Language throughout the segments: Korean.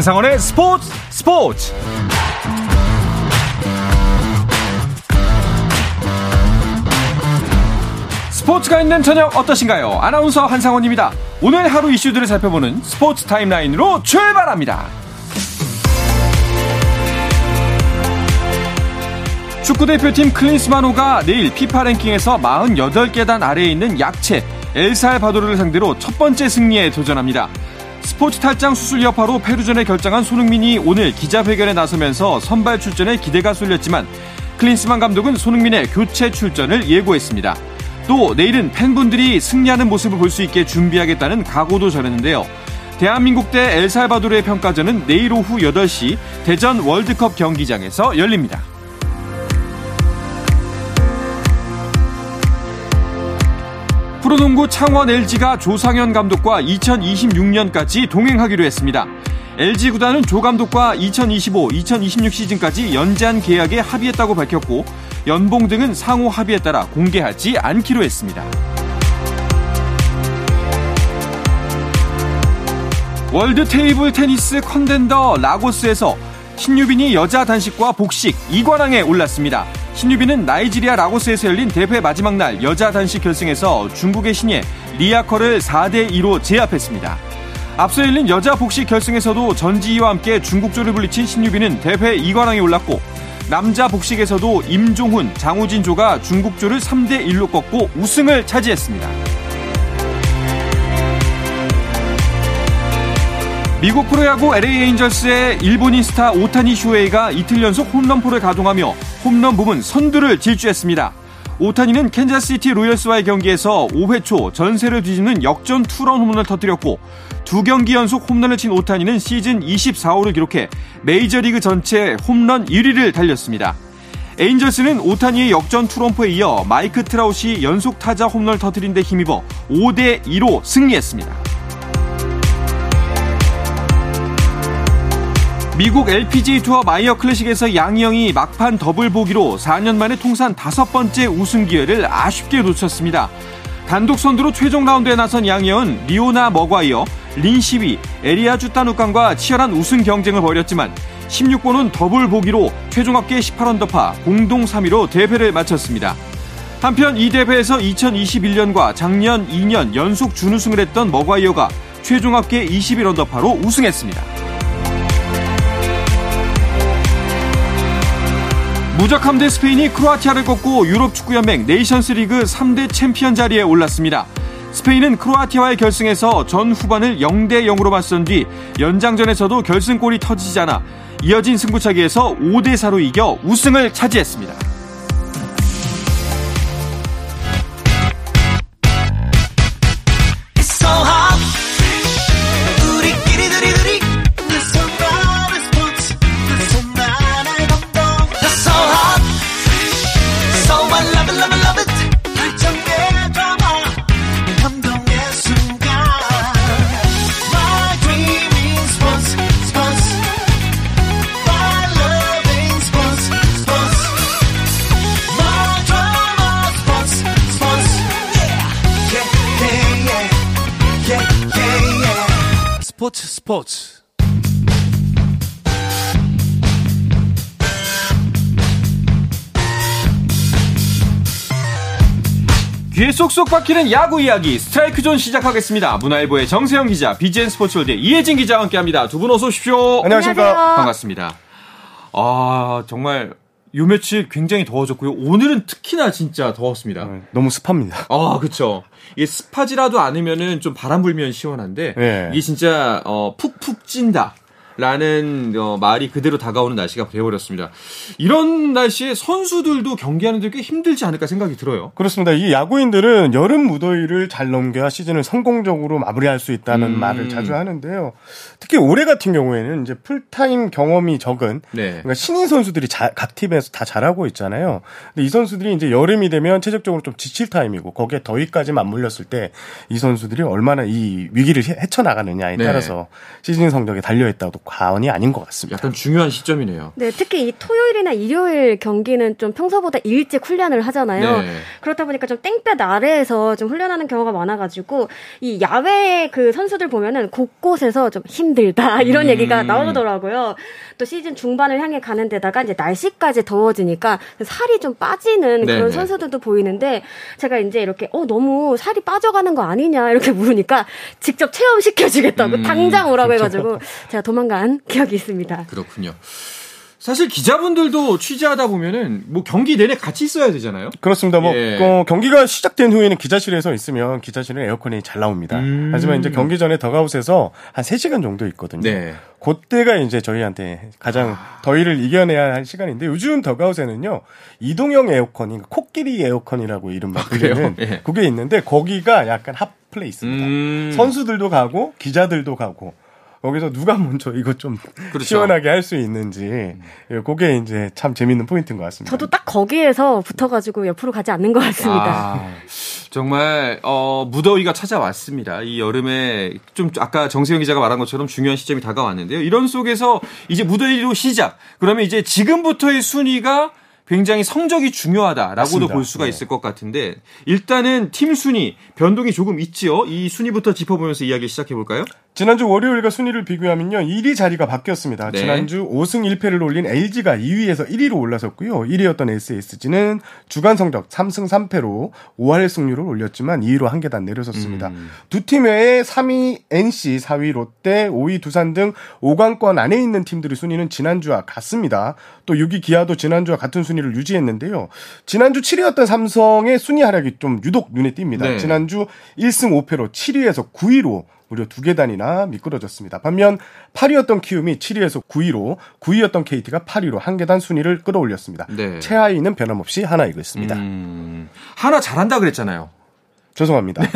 한상원의 스포츠 스포츠 스포츠가 있는 저녁 어떠신가요? 아나운서 한상원입니다. 오늘 하루 이슈들을 살펴보는 스포츠 타임라인으로 출발합니다. 축구 대표팀 클린스마노가 내일 피파 랭킹에서 48계단 아래에 있는 약체 엘살바도르를 상대로 첫 번째 승리에 도전합니다. 스포츠 탈장 수술 여파로 페루전에 결정한 손흥민이 오늘 기자회견에 나서면서 선발 출전에 기대가 쏠렸지만 클린스만 감독은 손흥민의 교체 출전을 예고했습니다. 또 내일은 팬분들이 승리하는 모습을 볼 수 있게 준비하겠다는 각오도 전했는데요. 대한민국 대 엘살바도르의 평가전은 내일 오후 8시 대전 월드컵 경기장에서 열립니다. 프로농구 창원 LG가 조상현 감독과 2026년까지 동행하기로 했습니다. LG 구단은 조 감독과 2025-2026 시즌까지 연장 계약에 합의했다고 밝혔고 연봉 등은 상호 합의에 따라 공개하지 않기로 했습니다. 월드 테이블 테니스 컨텐더 라고스에서 신유빈이 여자 단식과 복식 2관왕에 올랐습니다. 신유빈은 나이지리아 라고스에서 열린 대회 마지막 날 여자 단식 결승에서 중국의 신예 리아커를 4대 2로 제압했습니다. 앞서 열린 여자 복식 결승에서도 전지희와 함께 중국조를 물리친 신유빈은 대회 2관왕에 올랐고 남자 복식에서도 임종훈, 장우진조가 중국조를 3대 1로 꺾고 우승을 차지했습니다. 미국 프로야구 LA 에인절스의 일본인 스타 오타니 쇼헤이가 이틀 연속 홈런포를 가동하며 홈런 부문 선두를 질주했습니다. 오타니는 캔자스시티 로열스와의 경기에서 5회 초 전세를 뒤집는 역전 투런 홈런을 터뜨렸고 두 경기 연속 홈런을 친 오타니는 시즌 24호를 기록해 메이저리그 전체 홈런 1위를 달렸습니다. 에인절스는 오타니의 역전 투런포에 이어 마이크 트라우트의 연속 타자 홈런을 터뜨린 데 힘입어 5대 2로 승리했습니다. 미국 LPGA 투어 마이어 클래식에서 양희영이 막판 더블 보기로 4년 만에 통산 다섯 번째 우승 기회를 아쉽게 놓쳤습니다. 단독 선두로 최종 라운드에 나선 양희영은 리오나 매과이어, 린시위, 아리야 쭈타누깐과 치열한 우승 경쟁을 벌였지만 16번 홀 더블 보기로 최종 합계 18언더파 공동 3위로 대회를 마쳤습니다. 한편 이 대회에서 2021년과 작년 2년 연속 준우승을 했던 매과이어가 최종 합계 21언더파로 우승했습니다. 무적함대 스페인이 크로아티아를 꺾고 유럽 축구연맹 네이션스 리그 3대 챔피언 자리에 올랐습니다. 스페인은 크로아티아와의 결승에서 전 후반을 0대 0으로 맞선 뒤 연장전에서도 결승골이 터지지 않아 이어진 승부차기에서 5대 4로 이겨 우승을 차지했습니다. 스포츠 귀에 쏙쏙 박히는 야구 이야기 스트라이크 존 시작하겠습니다. 문화일보의 정세영 기자, 비즈앤스포츠월드의 이혜진 기자와 함께합니다. 두 분 어서 오십시오. 안녕하십니까. 반갑습니다. 아 정말 요 며칠 굉장히 더워졌고요. 오늘은 특히나 진짜 더웠습니다. 네, 너무 습합니다. 아, 그쵸. 이게 습하지라도 않으면은 좀 바람 불면 시원한데, 네. 이게 진짜, 어, 푹푹 찐다. 라는 어, 말이 그대로 다가오는 날씨가 되어버렸습니다. 이런 날씨에 선수들도 경기하는 데 꽤 힘들지 않을까 생각이 들어요. 그렇습니다. 이 야구인들은 여름 무더위를 잘 넘겨야 시즌을 성공적으로 마무리할 수 있다는 음. 말을 자주 하는데요. 특히 올해 같은 경우에는 이제 풀타임 경험이 적은 네. 그러니까 신인 선수들이 자- 각 팀에서 다 잘하고 있잖아요. 근데 이 선수들이 이제 여름이 되면 체력적으로 좀 지칠 타임이고 거기에 더위까지 맞물렸을 때 이 선수들이 얼마나 이 위기를 헤- 헤쳐나가느냐에 네. 따라서 시즌 성적에 달려 있다고 과언이 아닌 것 같습니다. 약간 중요한 시점이네요. 네, 특히 이 토요일이나 일요일 경기는 좀 평소보다 일찍 훈련을 하잖아요. 네. 그렇다 보니까 좀 땡볕 아래에서 좀 훈련하는 경우가 많아가지고 이 야외 그 선수들 보면은 곳곳에서 좀 힘들다 이런 음. 얘기가 나오더라고요. 또 시즌 중반을 향해 가는 데다가 이제 날씨까지 더워지니까 살이 좀 빠지는 네네. 그런 선수들도 보이는데 제가 이제 이렇게 어 너무 살이 빠져가는 거 아니냐 이렇게 물으니까 직접 체험시켜 주겠다고 음. 당장 오라고 해가지고 제가 도망 간 기억이 있습니다. 그렇군요. 사실 기자분들도 취재하다 보면은 뭐 경기 내내 같이 있어야 되잖아요. 그렇습니다. 뭐 예. 어, 경기가 시작된 후에는 기자실에서 있으면 기자실은 에어컨이 잘 나옵니다. 음. 하지만 이제 경기 전에 더가웃에서 한 3시간 정도 있거든요. 네. 그때가 이제 저희한테 가장 아. 더위를 이겨내야 할 시간인데 요즘 더그아웃에는요. 이동형 에어컨이 코끼리 에어컨이라고 이른바 불리는 아, 예. 그게 있는데 거기가 약간 핫 플레이스입니다. 음. 선수들도 가고 기자들도 가고 거기서 누가 먼저 이거 좀 그렇죠. 시원하게 할 수 있는지 예, 그게 이제 참 재밌는 포인트인 것 같습니다. 저도 딱 거기에서 붙어가지고 옆으로 가지 않는 것 같습니다. 아, 정말 어, 무더위가 찾아왔습니다. 이 여름에 좀 아까 정세영 기자가 말한 것처럼 중요한 시점이 다가왔는데요. 이런 속에서 이제 무더위로 시작. 그러면 이제 지금부터의 순위가 굉장히 성적이 중요하다라고도 맞볼 수가 네. 있을 것 같은데 일단은 팀 순위 변동이 조금 있지요. 이 순위부터 짚어보면서 이야기 시작해 볼까요? 지난주 월요일과 순위를 비교하면요. 1위 자리가 바뀌었습니다. 네. 지난주 5승 1패를 올린 LG가 2위에서 1위로 올라섰고요. 1위였던 SSG는 주간 성적 3승 3패로 5할 승률을 올렸지만 2위로 한 계단 내려섰습니다. 음. 두팀 외에 3위 NC, 4위 롯데, 5위 두산 등 5강권 안에 있는 팀들의 순위는 지난주와 같습니다. 또 6위 기아도 지난주와 같은 순위를 유지했는데요. 지난주 7위였던 삼성의 순위 하락이 좀 유독 눈에 띕니다. 네. 지난주 1승 5패로 7위에서 9위로 무려 두 계단이나 미끄러졌습니다. 반면 8위였던 키움이 7위에서 9위로 9위였던 KT가 8위로 한 계단 순위를 끌어올렸습니다. 네. 최하위는 변함없이 하나이고 있습니다. 음, 하나 잘한다 그랬잖아요. 죄송합니다.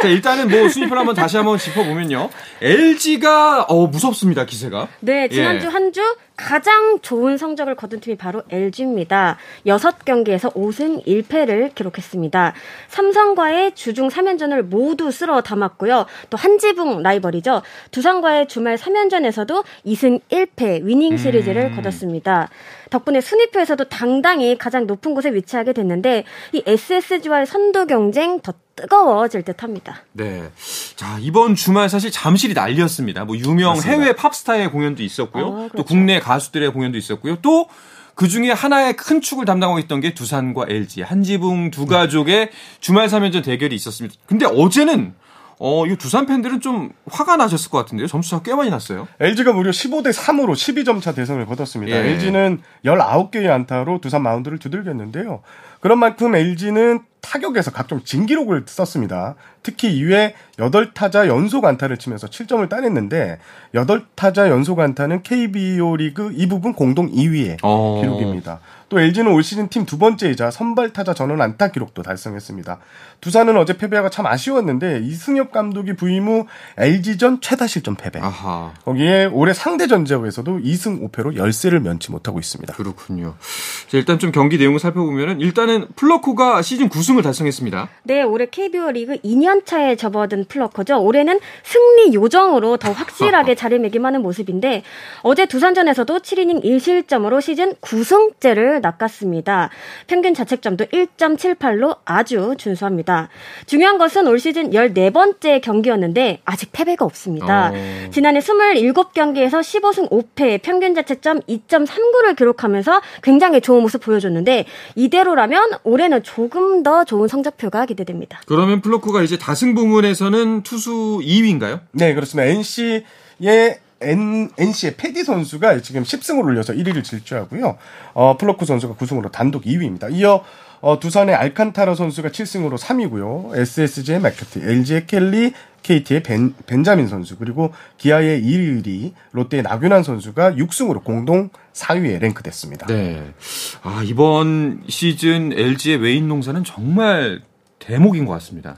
자, 일단은 뭐 순위표 한번 다시 한번 짚어보면요. LG가 어 무섭습니다 기세가. 네, 지난주 예. 한주 가장 좋은 성적을 거둔 팀이 바로 LG입니다. 6경기에서 5승 1패를 기록했습니다. 삼성과의 주중 3연전을 모두 쓸어 담았고요. 또 한지붕 라이벌이죠. 두산과의 주말 3연전에서도 2승 1패 위닝 시리즈를 음. 거뒀습니다. 덕분에 순위표에서도 당당히 가장 높은 곳에 위치하게 됐는데 이 SSG와의 선두 경쟁 더 뜨거워질 듯 합니다. 네. 자, 이번 주말 사실 잠실이 난리였습니다. 뭐 유명 맞습니다. 해외 팝스타의 공연도 있었고요. 어, 그렇죠. 또 국내 가수들의 공연도 있었고요. 또 그 중에 하나의 큰 축을 담당하고 있던 게 두산과 LG, 한지붕 두 가족의 주말 3연전 대결이 있었습니다. 근데 어제는 어, 이 두산 팬들은 좀 화가 나셨을 것 같은데요. 점수가 꽤 많이 났어요. LG가 무려 15대 3으로 12점 차 대승을 거뒀습니다. 예. LG는 19개의 안타로 두산 마운드를 두들겼는데요. 그런 만큼 LG는 타격에서 각종 진기록을 썼습니다. 특히 2회 8타자 연속 안타를 치면서 7점을 따냈는데 8타자 연속 안타는 KBO 리그 이 부분 공동 2위의 어. 기록입니다. 또 LG는 올 시즌 팀 두 번째이자 선발 타자 전원 안타 기록도 달성했습니다. 두산은 어제 패배가 참 아쉬웠는데 이승엽 감독이 부임 후 LG전 최다 실점 패배. 아하. 거기에 올해 상대 전제후에서도 2승 5패로 열세를 면치 못하고 있습니다. 그렇군요. 자, 일단 좀 경기 내용을 살펴보면은 일단은 플러코가 시즌 9승을 달성했습니다. 네, 올해 KBO 리그 2년 차에 접어든 플러커죠. 올해는 승리 요정으로 더 확실하게 자리매김하는 모습인데 어제 두산전에서도 7이닝 1실점으로 시즌 9승째를 낚았습니다. 평균 자책점도 1.78로 아주 준수합니다. 중요한 것은 올 시즌 14번째 경기였는데 아직 패배가 없습니다. 어... 지난해 27경기에서 15승 5패 평균 자책점 2.39를 기록하면서 굉장히 좋은 모습 보여줬는데 이대로라면 올해는 조금 더 좋은 성적표가 기대됩니다. 그러면 플럿코가 이제 다승 부문에서는 투수 2위인가요? 네, 그렇습니다. NC의 N, NC의 페디 선수가 지금 10승을 올려서 1위를 질주하고요. 어, 플럿코 선수가 9승으로 단독 2위입니다. 이어 어, 두산의 알칸타라 선수가 7승으로 3위고요. SSG의 맥카티, LG의 켈리, KT의 벤, 벤자민 선수, 그리고 기아의 이의리, 롯데의 나균안 선수가 6승으로 공동 4위에 랭크됐습니다. 네. 아, 이번 시즌 LG의 외인 농사는 정말 대목인 것 같습니다.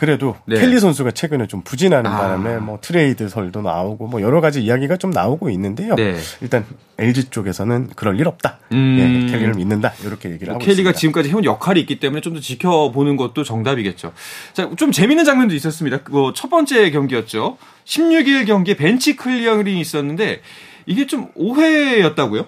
그래도 네. 켈리 선수가 최근에 좀 부진하는 아. 바람에 뭐 트레이드 설도 나오고 뭐 여러 가지 이야기가 좀 나오고 있는데요. 네. 일단 LG 쪽에서는 그럴 일 없다. 음. 네, 켈리를 믿는다. 이렇게 얘기를 뭐 하고 켈리가 있습니다. 지금까지 해온 역할이 있기 때문에 좀 더 지켜보는 것도 정답이겠죠. 자, 좀 재밌는 장면도 있었습니다. 그 첫 번째 경기였죠. 16일 경기에 벤치 클리어링이 있었는데 이게 좀 오해였다고요?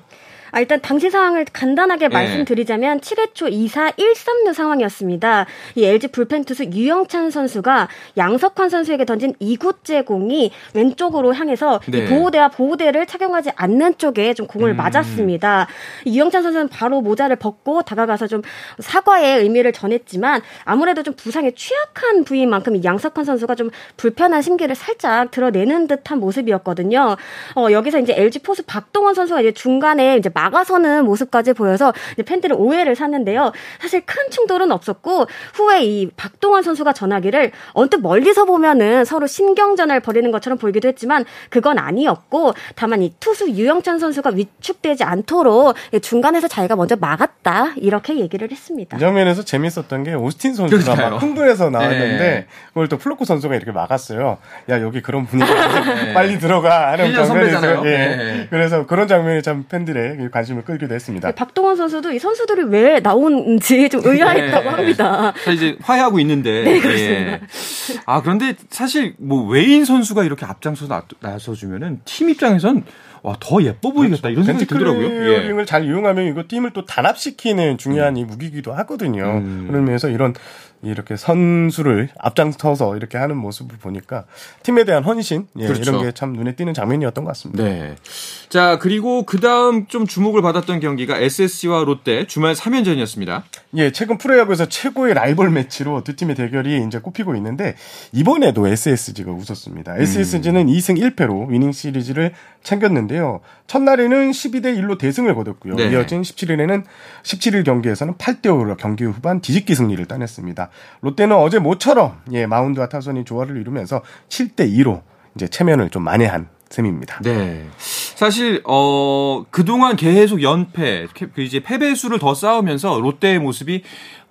아, 일단 당시 상황을 간단하게 네. 말씀드리자면 7회 초 2사 1삼루 상황이었습니다. 이 LG 불펜 투수 유영찬 선수가 양석환 선수에게 던진 2구째 공이 왼쪽으로 향해서 네. 보호대와 보호대를 착용하지 않는 쪽에 좀 공을 음. 맞았습니다. 유영찬 선수는 바로 모자를 벗고 다가가서 좀 사과의 의미를 전했지만 아무래도 좀 부상에 취약한 부위인 만큼 양석환 선수가 좀 불편한 심기를 살짝 드러내는 듯한 모습이었거든요. 어, 여기서 이제 LG 포수 박동원 선수가 이제 중간에 이제 막아서는 모습까지 보여서 팬들은 오해를 샀는데요. 사실 큰 충돌은 없었고 후에 이 박동원 선수가 전하기를 언뜻 멀리서 보면은 서로 신경전을 벌이는 것처럼 보이기도 했지만 그건 아니었고 다만 이 투수 유영찬 선수가 위축되지 않도록 중간에서 자기가 먼저 막았다 이렇게 얘기를 했습니다. 이 장면에서 재밌었던 게 오스틴 선수가 그러니까요. 막 흥분해서 나왔는데 네. 그걸 또 플로코 선수가 이렇게 막았어요. 야 여기 그런 분위기 네. 빨리 들어가 하는 장면에서 예. 네. 그래서 그런 장면이 참 팬들의 관심을 끌기도 했습니다. 네, 박동원 선수도 이 선수들이 왜 나오는지 좀 의아했다고 네. 합니다. 사 이제 화해하고 있는데. 네, 그렇습니다. 예. 아, 그런데 사실 뭐 외인 선수가 이렇게 앞장서서 나서주면은 팀 입장에선 와, 더 예뻐 보이겠다. 그렇죠. 이런 생각이 들더라고요. 예. 을잘 이용하면 이거 팀을 또 단합시키는 중요한 음. 이 무기기도 하거든요. 음. 그런 면에서 이런 이렇게 선수를 앞장서서 이렇게 하는 모습을 보니까 팀에 대한 헌신 예, 그렇죠. 이런 게 참 눈에 띄는 장면이었던 것 같습니다. 네. 자 그리고 그 다음 좀 주목을 받았던 경기가 SSC와 롯데 주말 3연전이었습니다. 예, 최근 프로야구에서 최고의 라이벌 매치로 두 팀의 대결이 이제 꼽히고 있는데 이번에도 SSG가 웃었습니다. SSG는 음. 2승 1패로 위닝 시리즈를 챙겼는데 요. 첫날에는 12대 1로 대승을 거뒀고요. 네. 이어진 17일에는 17일 경기에서는 8대 5로 경기 후반 뒤집기 승리를 따냈습니다. 롯데는 어제 모처럼 예, 마운드와 타선이 조화를 이루면서 7대 2로 이제 체면을 좀 만회한 셈입니다. 네. 사실 어 그동안 계속 연패, 그 이제 패배 수를 더 쌓으면서 롯데의 모습이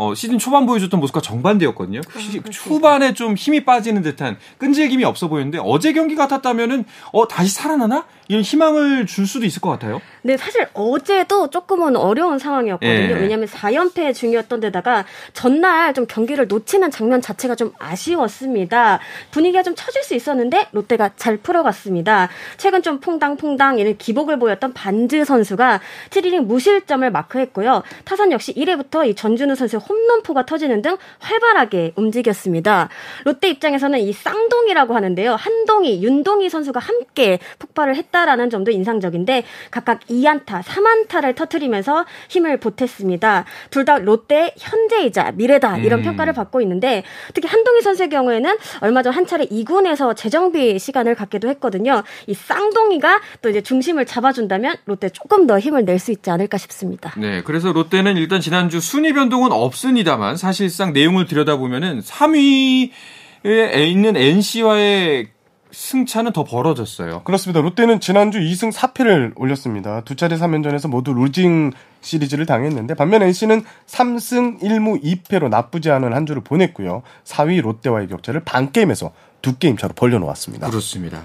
어, 시즌 초반 보여줬던 모습과 정반대였거든요. 아, 초반에 좀 힘이 빠지는 듯한 끈질김이 없어 보였는데 어제 경기 같았다면은 어 다시 살아나나 이런 희망을 줄 수도 있을 것 같아요. 네, 사실 어제도 조금은 어려운 상황이었거든요. 예. 왜냐하면 4연패 중이었던 데다가 전날 좀 경기를 놓치는 장면 자체가 좀 아쉬웠습니다. 분위기가 좀 처질 수 있었는데 롯데가 잘 풀어갔습니다. 최근 좀 퐁당퐁당 이런 기복을 보였던 반즈 선수가 7이닝 무실점을 마크했고요. 타선 역시 1회부터 이 전준우 선수 홈런포가 터지는 등 활발하게 움직였습니다. 롯데 입장에서는 이 쌍동이라고 하는데요. 한동희, 윤동희 선수가 함께 폭발을 했다라는 점도 인상적인데 각각 2안타, 3안타를 터트리면서 힘을 보탰습니다. 둘 다 롯데 현재이자 미래다 이런 음. 평가를 받고 있는데 특히 한동희 선수의 경우에는 얼마 전 한 차례 2군에서 재정비 시간을 갖기도 했거든요. 이 쌍동이가 또 이제 중심을 잡아준다면 롯데 조금 더 힘을 낼 수 있지 않을까 싶습니다. 네, 그래서 롯데는 일단 지난주 순위 변동은 없 없습니다만 사실상 내용을 들여다보면은 3위에 있는 NC와의 승차는 더 벌어졌어요. 그렇습니다. 롯데는 지난주 2승 4패를 올렸습니다. 두 차례 3연전에서 모두 루징 시리즈를 당했는데 반면 NC는 3승 1무 2패로 나쁘지 않은 한 주를 보냈고요. 4위 롯데와의 격차를 반 게임에서 두 게임 차로 벌려놓았습니다. 그렇습니다.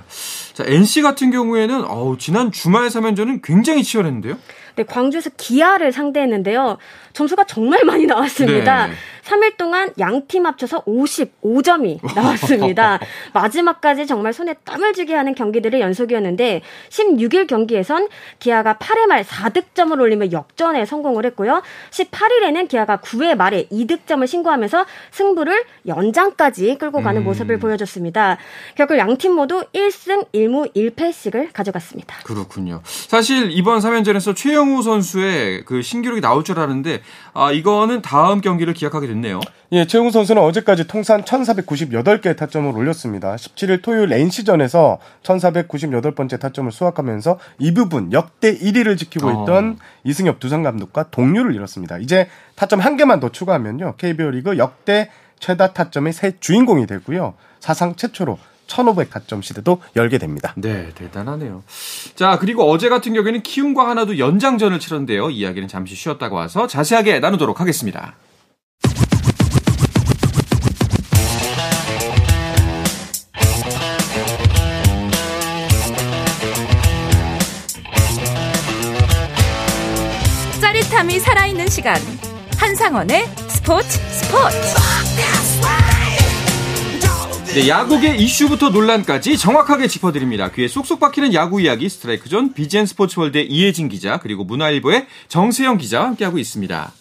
자 NC 같은 경우에는 어우, 지난 주말 3연전은 굉장히 치열했는데요. 네, 광주에서 기아를 상대했는데요. 점수가 정말 많이 나왔습니다. 네. 3일 동안 양팀 합쳐서 55점이 나왔습니다. 마지막까지 정말 손에 땀을 쥐게 하는 경기들의 연속이었는데 16일 경기에선 기아가 8회 말 4득점을 올리며 역전에 성공을 했고요. 18일에는 기아가 9회 말에 2득점을 신고하면서 승부를 연장까지 끌고 가는 음. 모습을 보여줬습니다. 결국 양팀 모두 1승 1무 1패씩을 가져갔습니다. 그렇군요. 사실 이번 3연전에서 최영우 선수의 그 신기록이 나올 줄 알았는데 아 이거는 다음 경기를 기약하게 됐네요. 예, 최웅 선수는 어제까지 통산 1,498개의 타점을 올렸습니다. 17일 토요일 NC전에서 1,498번째 타점을 수확하면서 이 부분 역대 1위를 지키고 어. 있던 어. 이승엽 두산 감독과 동률을 이뤘습니다. 이제 타점 한 개만 더 추가하면요. KBO 리그 역대 최다 타점의 새 주인공이 되고요. 사상 최초로 1500 타점 시대도 열게 됩니다. 네, 대단하네요. 자, 그리고 어제 같은 경우에는 키움과 하나도 연장전을 치렀는데요. 이야기는 잠시 쉬었다가 와서 자세하게 나누도록 하겠습니다. 짜릿함이 살아있는 시간. 한상원의 스포츠 스포츠. 네, 야구계 이슈부터 논란까지 정확하게 짚어드립니다. 귀에 쏙쏙 박히는 야구 이야기 스트라이크 존 비즈앤스포츠월드의 이혜진 기자 그리고 문화일보의 정세영 기자와 함께하고 있습니다.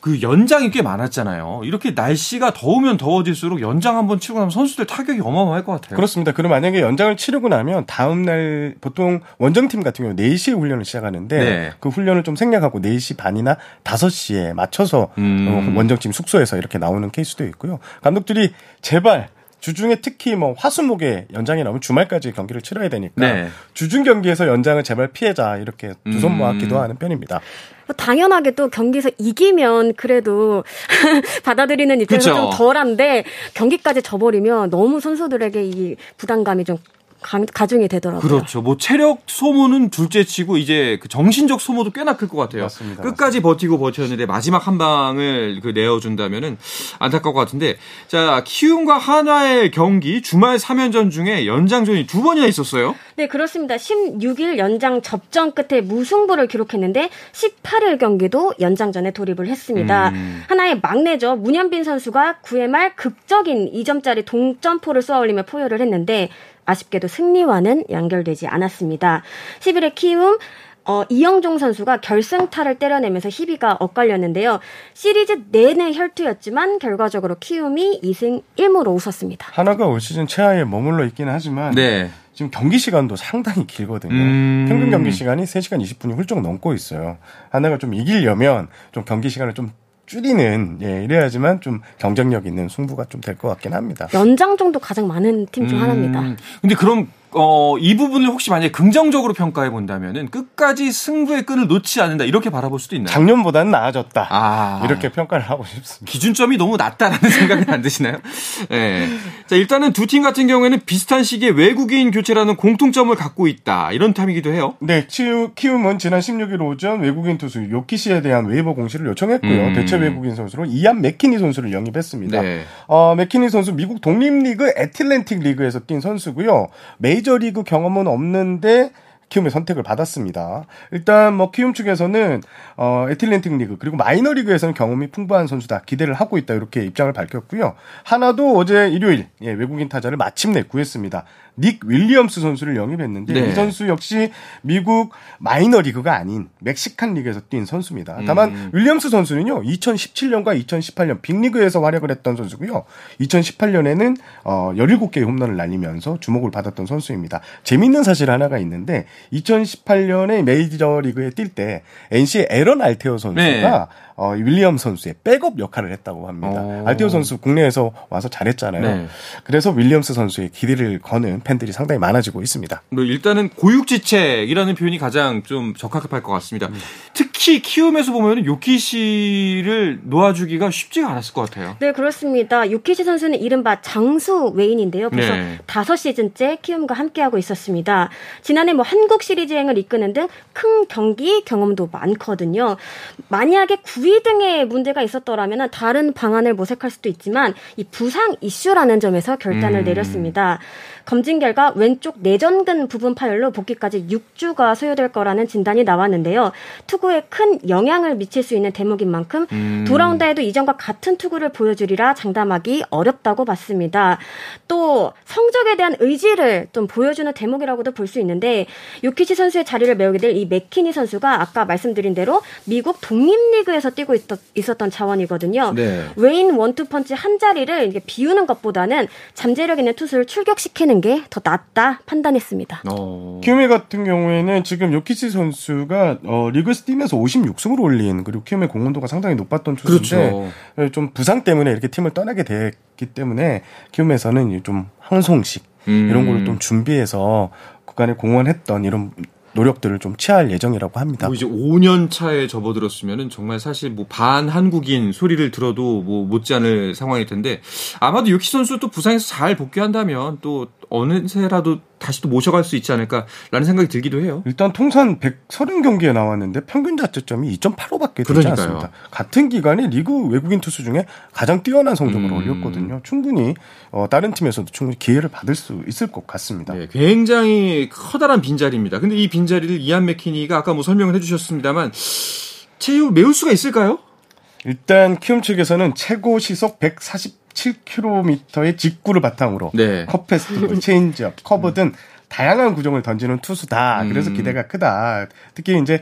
그 연장이 꽤 많았잖아요. 이렇게 날씨가 더우면 더워질수록 연장 한번 치고 나면 선수들 타격이 어마어마할 것 같아요. 그렇습니다. 그럼 만약에 연장을 치르고 나면 다음 날 보통 원정팀 같은 경우 4시에 훈련을 시작하는데 네. 그 훈련을 좀 생략하고 4시 반이나 5시에 맞춰서 음. 어, 원정팀 숙소에서 이렇게 나오는 케이스도 있고요. 감독들이 제발 주중에 특히 뭐 화수목에 연장이 나오면 주말까지 경기를 치러야 되니까 네. 주중 경기에서 연장을 제발 피해자 이렇게 두 손 모아 음. 기도하는 편입니다. 뭐 당연하게 또 경기에서 이기면 그래도 받아들이는 입장에서 그쵸. 좀 덜한데 경기까지 져버리면 너무 선수들에게 이 부담감이 좀 가중이 되더라고요. 그렇죠. 뭐 체력 소모는 둘째치고 이제 그 정신적 소모도 꽤나 클 것 같아요. 맞습니다. 끝까지. 버티고 버텼는데 마지막 한 방을 그 내어준다면은 안타까울 것 같은데 자 키움과 한화의 경기 주말 3연전 중에 연장전이 두 번이나 있었어요. 네 그렇습니다. 16일 연장 접전 끝에 무승부를 기록했는데 18일 경기도 연장전에 돌입을 했습니다. 음. 하나의 막내죠 문현빈 선수가 9회 말 극적인 2점짜리 동점포를 쏘아올리며 포효를 했는데 아쉽게도 승리와는 연결되지 않았습니다. 11회 키움 어, 이영종 선수가 결승타를 때려내면서 희비가 엇갈렸는데요. 시리즈 내내 혈투였지만 결과적으로 키움이 2승 1무로 웃었습니다. 하나가 올 시즌 최하에 머물러 있기는 하지만 네. 지금 경기 시간도 상당히 길거든요. 음... 평균 경기 시간이 3시간 20분이 훌쩍 넘고 있어요. 하나가 좀 이기려면 좀 경기 시간을 좀 줄이는 예 이래야지만 좀 경쟁력 있는 승부가 좀 될 것 같긴 합니다. 연장 정도 가장 많은 팀중 음, 하나입니다. 근데 그럼 어, 이 부분을 혹시 만약에 긍정적으로 평가해 본다면은 끝까지 승부의 끈을 놓지 않는다 이렇게 바라볼 수도 있나요? 작년보다는 나아졌다. 아. 이렇게 평가를 하고 싶습니다. 기준점이 너무 낮다라는 생각이 안 드시나요? 네. 자, 일단은 두 팀 같은 경우에는 비슷한 시기에 외국인 교체라는 공통점을 갖고 있다. 이런 팀이기도 해요. 네, 키움은 지난 16일 오전 외국인 투수 요키시에 대한 waiver 공시를 요청했고요. 음. 대체 외국인 선수로 이안 맥키니 선수를 영입했습니다. 네. 어, 맥키니 선수 미국 독립리그 애틀랜틱 리그에서 뛴 선수고요. 메이 메이저리그 경험은 없는데 키움의 선택을 받았습니다. 일단 뭐 키움 측에서는 어 애틀랜틱 리그 그리고 마이너 리그에서는 경험이 풍부한 선수다 기대를 하고 있다 이렇게 입장을 밝혔고요. 한화도 어제 일요일 예, 외국인 타자를 마침내 구했습니다. 닉 윌리엄스 선수를 영입했는데 네. 이 선수 역시 미국 마이너 리그가 아닌 멕시칸 리그에서 뛴 선수입니다. 다만 음. 윌리엄스 선수는요 2017년과 2018년 빅리그에서 활약을 했던 선수고요. 2018년에는 어 17개의 홈런을 날리면서 주목을 받았던 선수입니다. 재밌는 사실 하나가 있는데 2018년에 메이저 리그에 뛸 때 NC의 에런 알테어 선수가 네. 어, 윌리엄 선수의 백업 역할을 했다고 합니다. 오. 어. 알테오 선수 국내에서 와서 잘했잖아요. 네. 그래서 윌리엄스 선수의 기대를 거는 팬들이 상당히 많아지고 있습니다. 뭐 일단은 고육지책이라는 표현이 가장 좀 적합할 것 같습니다. 음. 특히 키움에서 보면 요키시를 놓아주기가 쉽지가 않았을 것 같아요. 네, 그렇습니다. 요키시 선수는 이른바 장수 외인인데요. 벌써 네. 5시즌째 키움과 함께하고 있었습니다. 지난해 뭐 한국 시리즈행을 이끄는 등 큰 경기 경험도 많거든요. 만약에 9위 2위 등의 문제가 있었더라면 다른 방안을 모색할 수도 있지만 이 부상 이슈라는 점에서 결단을 음. 내렸습니다. 검진 결과 왼쪽 내전근 부분 파열로 복귀까지 6주가 소요될 거라는 진단이 나왔는데요. 투구에 큰 영향을 미칠 수 있는 대목인 만큼 음. 돌아온다 해도 이전과 같은 투구를 보여주리라 장담하기 어렵다고 봤습니다. 또 성적에 대한 의지를 좀 보여주는 대목이라고도 볼 수 있는데 요키치 선수의 자리를 메우게 될 이 맥키니 선수가 아까 말씀드린 대로 미국 독립리그에서 뛰고 있었, 던 자원이거든요. 네. 웨인 원투펀치 한 자리를 이게 비우는 것보다는 잠재력 있는 투수를 출격시키는 게 더 낫다 판단했습니다. 어... 키움에 같은 경우에는 지금 요키치 선수가 어, 리그에서 뛰면서 56승을 올린 그리고 키움의 공헌도가 상당히 높았던 투수인데 그렇죠. 예, 좀 부상 때문에 이렇게 팀을 떠나게 됐기 때문에 키움에서는 좀 항송식 음... 이런 걸 좀 준비해서 국간에 공헌했던 이런 노력들을 좀 취할 예정이라고 합니다. 뭐 이제 5년 차에 접어들었으면은 정말 사실 뭐 반 한국인 소리를 들어도 뭐 못지않을 상황일 텐데 아마도 유키 선수 또 부상에서 잘 복귀한다면 또 어느새라도 다시 또 모셔갈 수 있지 않을까라는 생각이 들기도 해요. 일단 통산 130경기에 나왔는데 평균 자책점이 2.85밖에 되지 그러니까요. 않습니다. 같은 기간에 리그 외국인 투수 중에 가장 뛰어난 성적을 음. 올렸거든요. 충분히 어, 다른 팀에서도 충분히 기회를 받을 수 있을 것 같습니다. 네, 굉장히 커다란 빈자리입니다. 근데 이 빈자리를 이안 맥키니가 아까 뭐 설명을 해주셨습니다만 체육 메울 수가 있을까요? 일단 키움 측에서는 최고 시속 147km의 직구를 바탕으로 네. 컷 패스트, 체인지업, 커브 등 다양한 구종을 던지는 투수다. 그래서 음. 기대가 크다. 특히 이제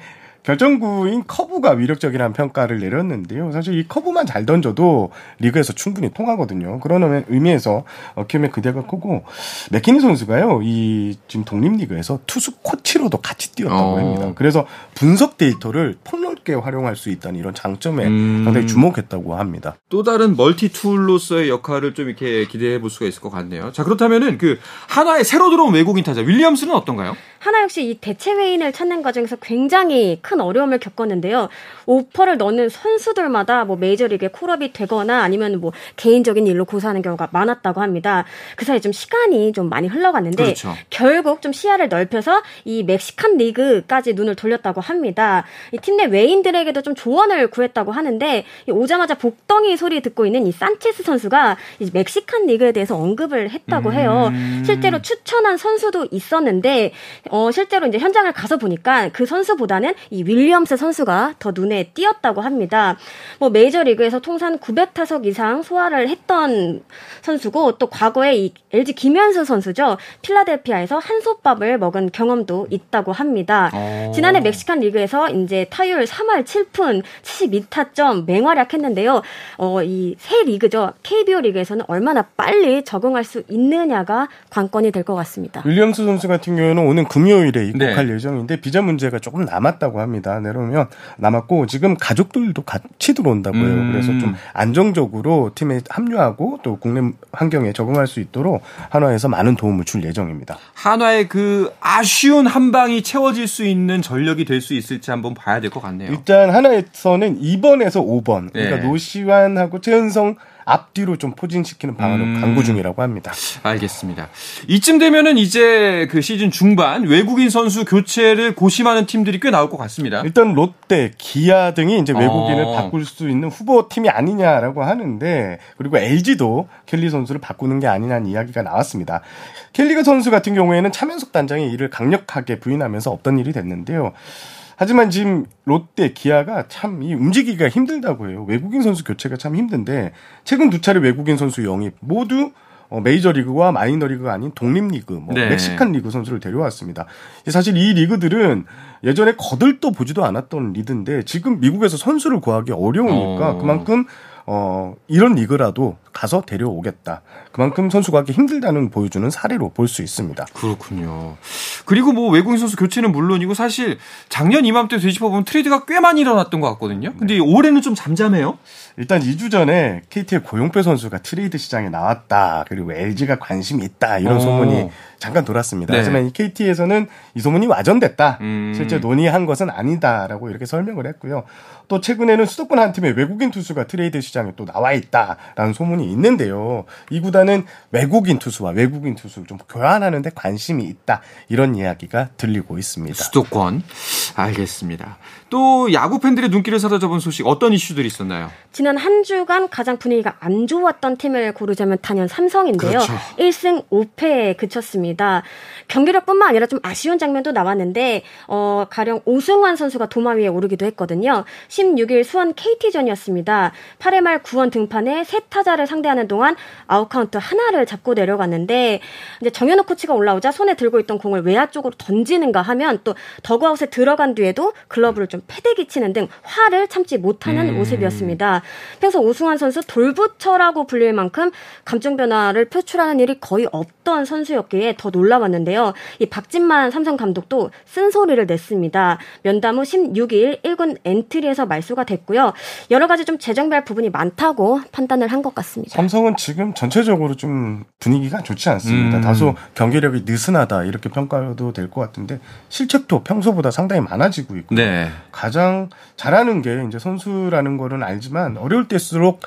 결정구인 커브가 위력적이라는 평가를 내렸는데요. 사실 이 커브만 잘 던져도 리그에서 충분히 통하거든요. 그런 의미에서 어, 키움의 기대가 크고 맥키니 선수가요. 이 지금 독립리그에서 투수 코치로도 같이 뛰었다고 어. 합니다. 그래서 분석 데이터를 폭넓게 활용할 수 있다는 이런 장점에 음. 상당히 주목했다고 합니다. 또 다른 multi tool로서의 역할을 좀 이렇게 기대해 볼 수가 있을 것 같네요. 자, 그렇다면은 그 한화의 새로 들어온 외국인 타자 윌리엄스는 어떤가요? 한화 역시 이 대체 외인을 찾는 과정에서 굉장히 큰 어려움을 겪었는데요. 오퍼를 넣는 선수들마다 뭐 메이저리그에 콜업이 되거나 아니면 뭐 개인적인 일로 고사하는 경우가 많았다고 합니다. 그 사이 좀 시간이 좀 많이 흘러갔는데 그렇죠. 결국 좀 시야를 넓혀서 이 멕시칸 리그까지 눈을 돌렸다고 합니다. 이 팀 내 외인들에게도 좀 조언을 구했다고 하는데 이 오자마자 복덩이 소리 듣고 있는 이 산체스 선수가 이 멕시칸 리그에 대해서 언급을 했다고 해요. 음. 실제로 추천한 선수도 있었는데 어 실제로 이제 현장을 가서 보니까 그 선수보다는 이 윌리엄스 선수가 더 눈에 띄었다고 합니다. 뭐 메이저 리그에서 통산 900타석 이상 소화를 했던 선수고 또 과거에 이 LG 김현수 선수죠. 필라델피아에서 한솥밥을 먹은 경험도 있다고 합니다. 어. 지난해 멕시칸 리그에서 이제 타율 3할 7푼 72타점 맹활약했는데요. 어, 이 새 리그죠. KBO 리그에서는 얼마나 빨리 적응할 수 있느냐가 관건이 될 것 같습니다. 윌리엄스 선수 같은 경우는 오는 금요일에 입국할 네. 예정인데 비자 문제가 조금 남았다고 합니다. 내려오면 남았고 지금 가족들도 같이 들어온다고 해요. 음. 그래서 좀 안정적으로 팀에 합류하고 또 국내 환경에 적응할 수 있도록 한화에서 많은 도움을 줄 예정입니다. 한화의 그 아쉬운 한 방이 채워질 수 있는 전력이 될 수 있을지 한번 봐야 될 것 같네요. 일단 한화에서는 2번에서 5번 그러니까 네. 노시환하고 최은성 앞뒤로 좀 포진시키는 방안을 음. 강구 중이라고 합니다. 알겠습니다. 이쯤 되면은 이제 그 시즌 중반 외국인 선수 교체를 고심하는 팀들이 꽤 나올 것 같습니다. 일단 롯데, 기아 등이 이제 외국인을 어. 바꿀 수 있는 후보 팀이 아니냐라고 하는데 그리고 LG도 켈리 선수를 바꾸는 게 아니냐는 이야기가 나왔습니다. 켈리가 선수 같은 경우에는 차면석 단장이 이를 강력하게 부인하면서 없던 일이 됐는데요. 하지만 지금 롯데, 기아가 참 이 움직이기가 힘들다고 해요. 외국인 선수 교체가 참 힘든데 최근 두 차례 외국인 선수 영입 모두 어, 메이저리그와 마이너리그가 아닌 독립리그, 뭐 네. 멕시칸 리그 선수를 데려왔습니다. 사실 이 리그들은 예전에 거들떠 보지도 않았던 리그인데 지금 미국에서 선수를 구하기 어려우니까 어. 그만큼 어, 이런 리그라도 가서 데려오겠다. 그만큼 선수 구하기 힘들다는 보여주는 사례로 볼 수 있습니다. 그렇군요. 그리고 뭐 외국인 선수 교체는 물론이고 사실 작년 이맘때 되짚어 보면 트레이드가 꽤 많이 일어났던 것 같거든요. 근데 올해는 좀 잠잠해요. 일단 2주 전에 KT의 고영표 선수가 트레이드 시장에 나왔다. 그리고 LG가 관심이 있다. 이런 오. 소문이 잠깐 돌았습니다. 네. 하지만 이 KT에서는 이 소문이 와전됐다. 음. 실제 논의한 것은 아니다라고 이렇게 설명을 했고요. 또 최근에는 수도권 한 팀의 외국인 투수가 트레이드 시장에 또 나와 있다라는 소문이 있는데요. 이 구단은 외국인 투수와 외국인 투수를 좀 교환하는데 관심이 있다. 이런 이야기가 들리고 있습니다. 수도권. 알겠습니다. 또 야구 팬들의 눈길을 사로잡은 소식 어떤 이슈들이 있었나요? 지난 한 주간 가장 분위기가 안 좋았던 팀을 고르자면 단연 삼성인데요. 그렇죠. 1승 5패에 그쳤습니다. 경기력뿐만 아니라 좀 아쉬운 장면도 나왔는데 어, 가령 오승환 선수가 도마 위에 오르기도 했거든요. 16일 수원 KT전이었습니다. 8회 말 구원 등판해 세 타자를 상대하는 동안 아웃카운트 하나를 잡고 내려갔는데 이제 정현욱 코치가 올라오자 손에 들고 있던 공을 외야 쪽으로 던지는가 하면 또 더그아웃에 들어간 뒤에도 글러브를 좀 패대기치는 등 화를 참지 못하는 음. 모습이었습니다. 평소 오승환 선수 돌부처라고 불릴 만큼 감정 변화를 표출하는 일이 거의 없던 선수였기에 더 놀라웠는데요. 이 박진만 삼성 감독도 쓴소리를 냈습니다. 면담 후 16일 1군 엔트리에서 말소가 됐고요. 여러 가지 좀 재정비할 부분이 많다고 판단을 한 것 같습니다. 삼성은 지금 전체적으로 좀 분위기가 좋지 않습니다. 음. 다소 경기력이 느슨하다 이렇게 평가도 될 것 같은데 실책도 평소보다 상당히 많아지고 있고 네. 가장 잘하는 게 이제 선수라는 거는 알지만 어려울 때일수록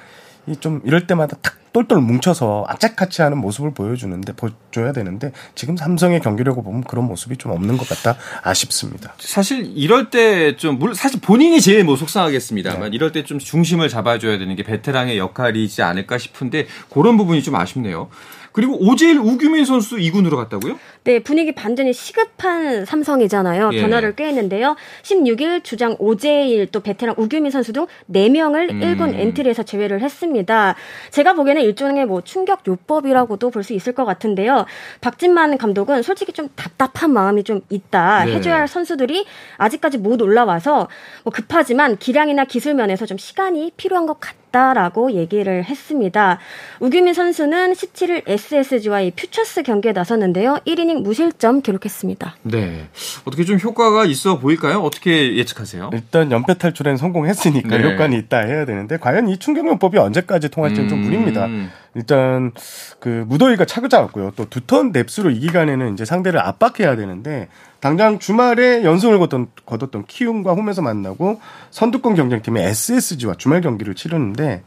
이 좀 이럴 때마다 탁 똘똘 뭉쳐서 악착같이 하는 모습을 보여주는데 보여줘야 되는데 지금 삼성의 경기력을 보면 그런 모습이 좀 없는 것 같다 아쉽습니다. 사실 이럴 때 좀 사실 본인이 제일 뭐 속상하겠습니다만 이럴 때 좀 중심을 잡아줘야 되는 게 베테랑의 역할이지 않을까 싶은데 그런 부분이 좀 아쉽네요. 그리고 오재일 우규민 선수 2군으로 갔다고요? 네, 분위기 반전이 시급한 삼성이잖아요. 예. 변화를 꾀했는데요. 16일 주장 오재일 또 베테랑 우규민 선수 등 4명을 음. 1군 엔트리에서 제외를 했습니다. 제가 보기에는 일종의 뭐 충격 요법이라고도 볼 수 있을 것 같은데요. 박진만 감독은 솔직히 좀 답답한 마음이 좀 있다. 네. 해줘야 할 선수들이 아직까지 못 올라와서 뭐 급하지만 기량이나 기술 면에서 좀 시간이 필요한 것 같다 라고 얘기를 했습니다. 우규민 선수는 17일 SSG와의 퓨처스 경기에 나섰는데요. 1이닝 무실점 기록했습니다. 네. 어떻게 좀 효과가 있어 보일까요? 어떻게 예측하세요? 일단 연패 탈출엔 성공했으니까 네. 효과는 있다 해야 되는데 과연 이 충격요법이 언제까지 통할지는 좀 음. 무리입니다. 일단 그 무더위가 차고 잡았고요. 또 두턴 뎁스로 이 기간에는 이제 상대를 압박해야 되는데 당장 주말에 연승을 거뒀던, 거뒀던 키움과 홈에서 만나고 선두권 경쟁팀의 SSG와 주말 경기를 치르는데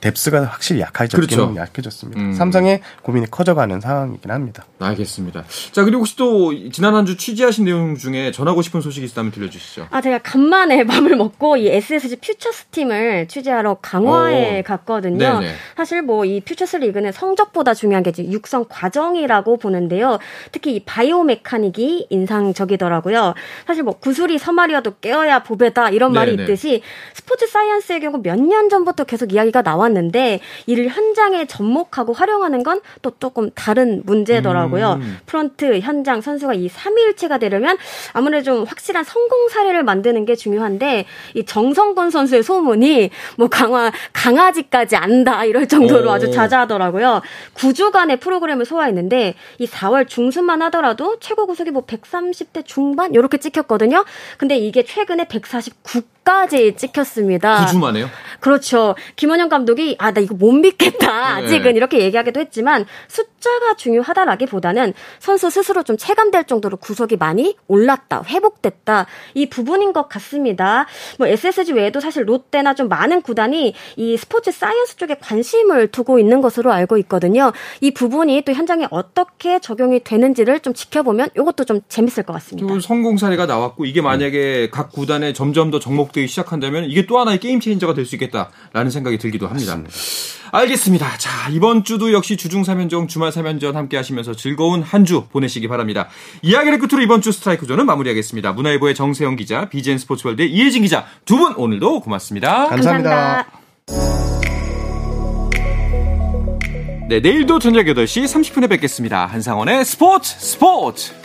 depth가 확실히 약해졌기는 그렇죠. 약해졌습니다. 음. 삼성의 고민이 커져가는 상황이긴 합니다. 알겠습니다. 자, 그리고 혹시 또 지난 한 주 취재하신 내용 중에 전하고 싶은 소식이 있다면 들려주시죠. 아, 제가 간만에 밥을 먹고 이 SSG 퓨처스 팀을 취재하러 강화에 오. 갔거든요. 네네. 사실 뭐 이 퓨처스 리그는 성적보다 중요한 게 이제 육성 과정이라고 보는데요. 특히 이 biomechanic이 인상적이더라고요. 사실 뭐 구슬이 서말이어도 꿰어야 보배다 이런 말이 네네. 있듯이 스포츠 사이언스의 경우 몇 년 전부터 계속 이야기가 나왔는데 이를 현장에 접목하고 활용하는 건 또 조금 다른 문제더라고요. 음. 프런트, 현장, 선수가 이 삼위일체가 되려면 아무래도 좀 확실한 성공 사례를 만드는 게 중요한데 이 정성권 선수의 소문이 뭐 강화 강아지까지 안다 이럴 정도로 오. 아주 자자하더라고요. 9주간의 프로그램을 소화했는데 이 4월 중순만 하더라도 최고 구속이 뭐 130대 중반 이렇게 찍혔거든요. 근데 이게 최근에 149 까지 찍혔습니다. 9주 만에요? 그렇죠. 김원형 감독이 아 나 이거 못 믿겠다. 네. 아직은 이렇게 얘기하기도 했지만 숫자가 중요하다라기보다는 선수 스스로 좀 체감될 정도로 구속이 많이 올랐다, 회복됐다 이 부분인 것 같습니다. 뭐 SSG 외에도 사실 롯데나 좀 많은 구단이 이 sports science 쪽에 관심을 두고 있는 것으로 알고 있거든요. 이 부분이 또 현장에 어떻게 적용이 되는지를 좀 지켜보면 이것도 좀 재밌을 것 같습니다. 또 성공 사례가 나왔고 이게 만약에 각 구단에 점점 더 접목 되기 시작한다면 이게 또 하나의 game changer가 될 수 있겠다라는 생각이 들기도 합니다. 알겠습니다. 자, 이번 주도 역시 주중 3연전, 주말 3연전 함께 하시면서 즐거운 한 주 보내시기 바랍니다. 이야기를 끝으로 이번 주 스트라이크 존은 마무리하겠습니다. 문화일보의 정세영 기자, BGN 스포츠월드의 이혜진 기자 두 분 오늘도 고맙습니다. 감사합니다. 네, 내일도 저녁 8시 30분에 뵙겠습니다. 한상원의 스포츠 스포츠!